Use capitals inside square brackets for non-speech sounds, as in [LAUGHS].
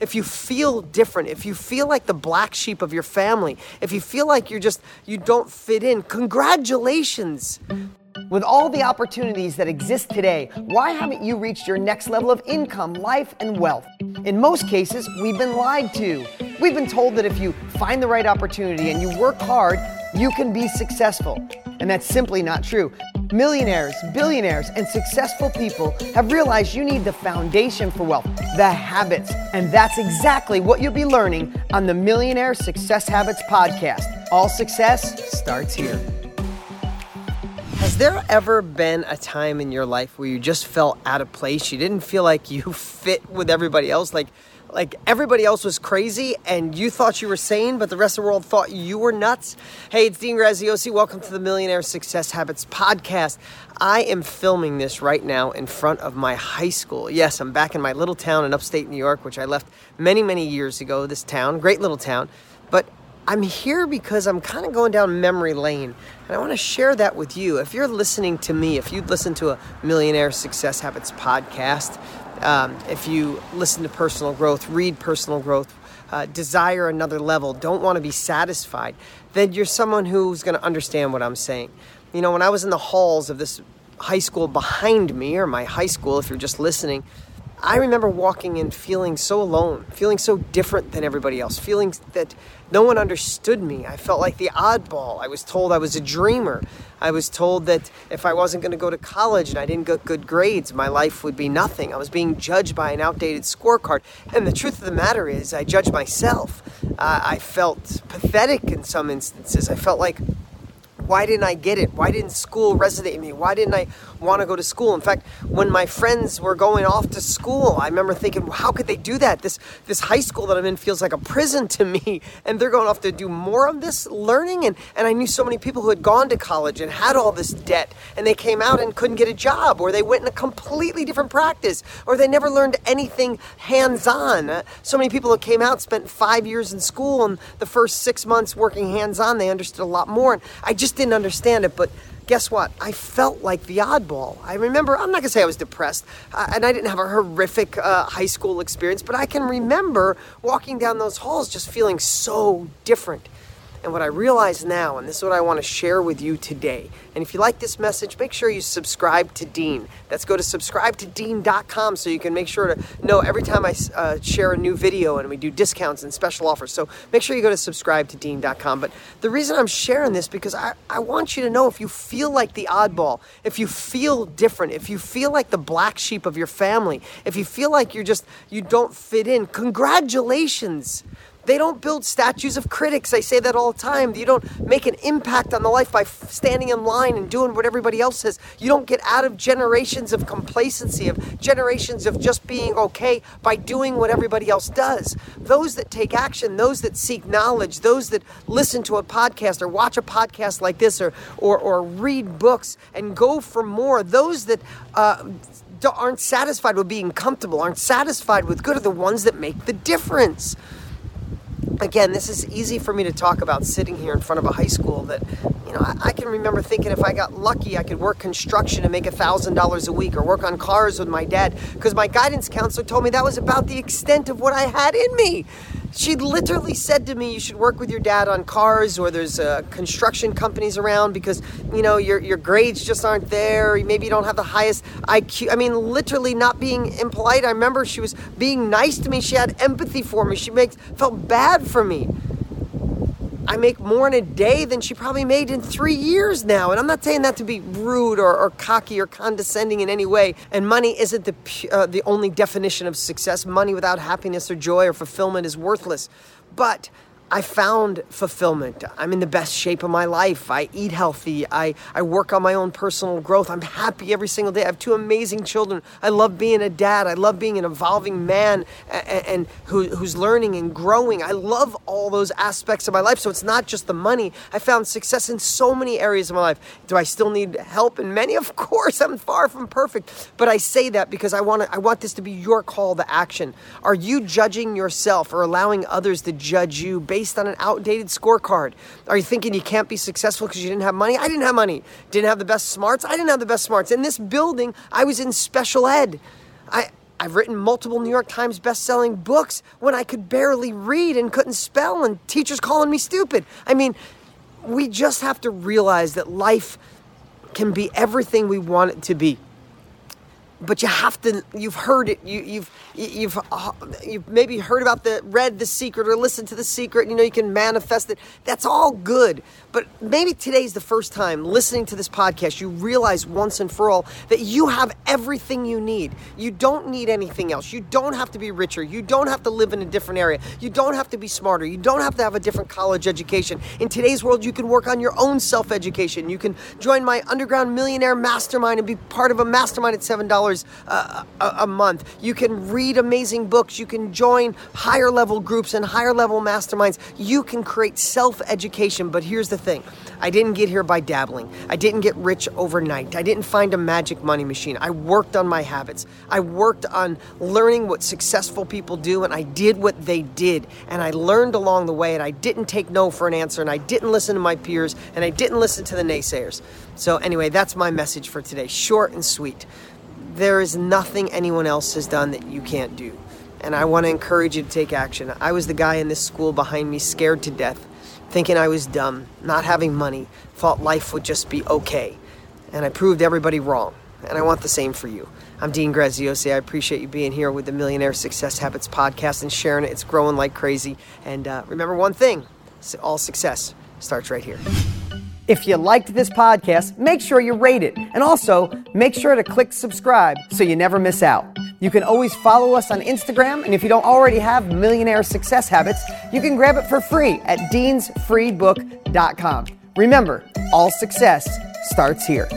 if you feel different, if you feel like the black sheep of your family, if you feel like you're just, you don't fit in, congratulations. With all the opportunities that exist today, why haven't you reached your next level of income, life, and wealth? In most cases, we've been lied to. We've been told that if you find the right opportunity and you work hard, you can be successful. And that's simply not true. Millionaires, billionaires, and successful people have realized you need the foundation for wealth, the habits. And that's exactly what you'll be learning on the Millionaire Success Habits podcast. All success starts here. Has there ever been a time in your life where you just felt out of place? You didn't feel like you [LAUGHS] fit with everybody else? Like, like everybody else was crazy and you thought you were sane, but the rest of the world thought you were nuts. Hey, it's Dean Graziosi. Welcome to the Millionaire Success Habits podcast. I am filming this right now in front of my high school. Yes, I'm back in my little town in upstate New York, which I left many, many years ago. This town, great little town. But I'm here because I'm kind of going down memory lane and I want to share that with you. If you're listening to me, if you'd listen to a Millionaire Success Habits podcast, um, if you listen to personal growth, read personal growth, uh, desire another level, don't want to be satisfied, then you're someone who's going to understand what I'm saying. You know, when I was in the halls of this high school behind me, or my high school, if you're just listening, I remember walking in feeling so alone, feeling so different than everybody else, feeling that no one understood me. I felt like the oddball. I was told I was a dreamer. I was told that if I wasn't going to go to college and I didn't get good grades, my life would be nothing. I was being judged by an outdated scorecard. And the truth of the matter is, I judged myself. Uh, I felt pathetic in some instances. I felt like why didn't I get it? Why didn't school resonate with me? Why didn't I want to go to school? In fact, when my friends were going off to school, I remember thinking, how could they do that? This this high school that I'm in feels like a prison to me, [LAUGHS] and they're going off to do more of this learning. And and I knew so many people who had gone to college and had all this debt, and they came out and couldn't get a job, or they went in a completely different practice, or they never learned anything hands-on. So many people who came out spent five years in school, and the first six months working hands-on, they understood a lot more. And I just didn't understand it, but guess what? I felt like the oddball. I remember, I'm not gonna say I was depressed, uh, and I didn't have a horrific uh, high school experience, but I can remember walking down those halls just feeling so different. And what I realize now, and this is what I want to share with you today. And if you like this message, make sure you subscribe to Dean. Let's go to subscribetodean.com so you can make sure to know every time I uh, share a new video and we do discounts and special offers. So make sure you go to subscribetodean.com. But the reason I'm sharing this because I, I want you to know if you feel like the oddball, if you feel different, if you feel like the black sheep of your family, if you feel like you're just, you don't fit in, congratulations. They don't build statues of critics. I say that all the time. You don't make an impact on the life by standing in line and doing what everybody else says. You don't get out of generations of complacency, of generations of just being okay by doing what everybody else does. Those that take action, those that seek knowledge, those that listen to a podcast or watch a podcast like this or, or, or read books and go for more, those that uh, aren't satisfied with being comfortable, aren't satisfied with good, are the ones that make the difference again, this is easy for me to talk about sitting here in front of a high school that, you know, I, I can remember thinking if I got lucky, I could work construction and make a $1,000 a week or work on cars with my dad because my guidance counselor told me that was about the extent of what I had in me. She literally said to me, "You should work with your dad on cars, or there's uh, construction companies around because you know your your grades just aren't there. Maybe you don't have the highest IQ." I mean, literally not being impolite. I remember she was being nice to me. She had empathy for me. She makes felt bad for me. I make more in a day than she probably made in three years now. And I'm not saying that to be rude or, or cocky or condescending in any way. And money isn't the, uh, the only definition of success. Money without happiness or joy or fulfillment is worthless. But I found fulfillment. I'm in the best shape of my life. I eat healthy. I, I work on my own personal growth. I'm happy every single day. I have two amazing children. I love being a dad. I love being an evolving man and, and who, who's learning and growing. I love all those aspects of my life. So it's not just the money. I found success in so many areas of my life. Do I still need help in many? Of course, [LAUGHS] I'm far from perfect. But I say that because I want I want this to be your call to action. Are you judging yourself or allowing others to judge you based on an outdated scorecard? Are you thinking you can't be successful because you didn't have money? I didn't have money. Didn't have the best smarts? I didn't have the best smarts. In this building, I was in special ed. I I've written multiple New York Times best-selling books when I could barely read and couldn't spell and teachers calling me stupid. I mean, we just have to realize that life can be everything we want it to be but you have to you've heard it you, you've you've you've maybe heard about the read the secret or listened to the secret you know you can manifest it. That's all good. But maybe today's the first time listening to this podcast you realize once and for all that you have everything you need. You don't need anything else. You don't have to be richer. You don't have to live in a different area. You don't have to be smarter. You don't have to have a different college education. In today's world you can work on your own self-education. You can join my underground millionaire mastermind and be part of a mastermind at seven dollars a month. You can read amazing books. You can join higher level groups and higher level masterminds. You can create self education. But here's the thing I didn't get here by dabbling. I didn't get rich overnight. I didn't find a magic money machine. I worked on my habits. I worked on learning what successful people do, and I did what they did. And I learned along the way, and I didn't take no for an answer, and I didn't listen to my peers, and I didn't listen to the naysayers. So, anyway, that's my message for today short and sweet there is nothing anyone else has done that you can't do. And I want to encourage you to take action. I was the guy in this school behind me, scared to death, thinking I was dumb, not having money, thought life would just be okay. And I proved everybody wrong. And I want the same for you. I'm Dean Graziosi. I appreciate you being here with the Millionaire Success Habits podcast and sharing it. It's growing like crazy. And uh, remember one thing all success starts right here. If you liked this podcast, make sure you rate it. And also, make sure to click subscribe so you never miss out. You can always follow us on Instagram, and if you don't already have Millionaire Success Habits, you can grab it for free at deansfreebook.com. Remember, all success starts here.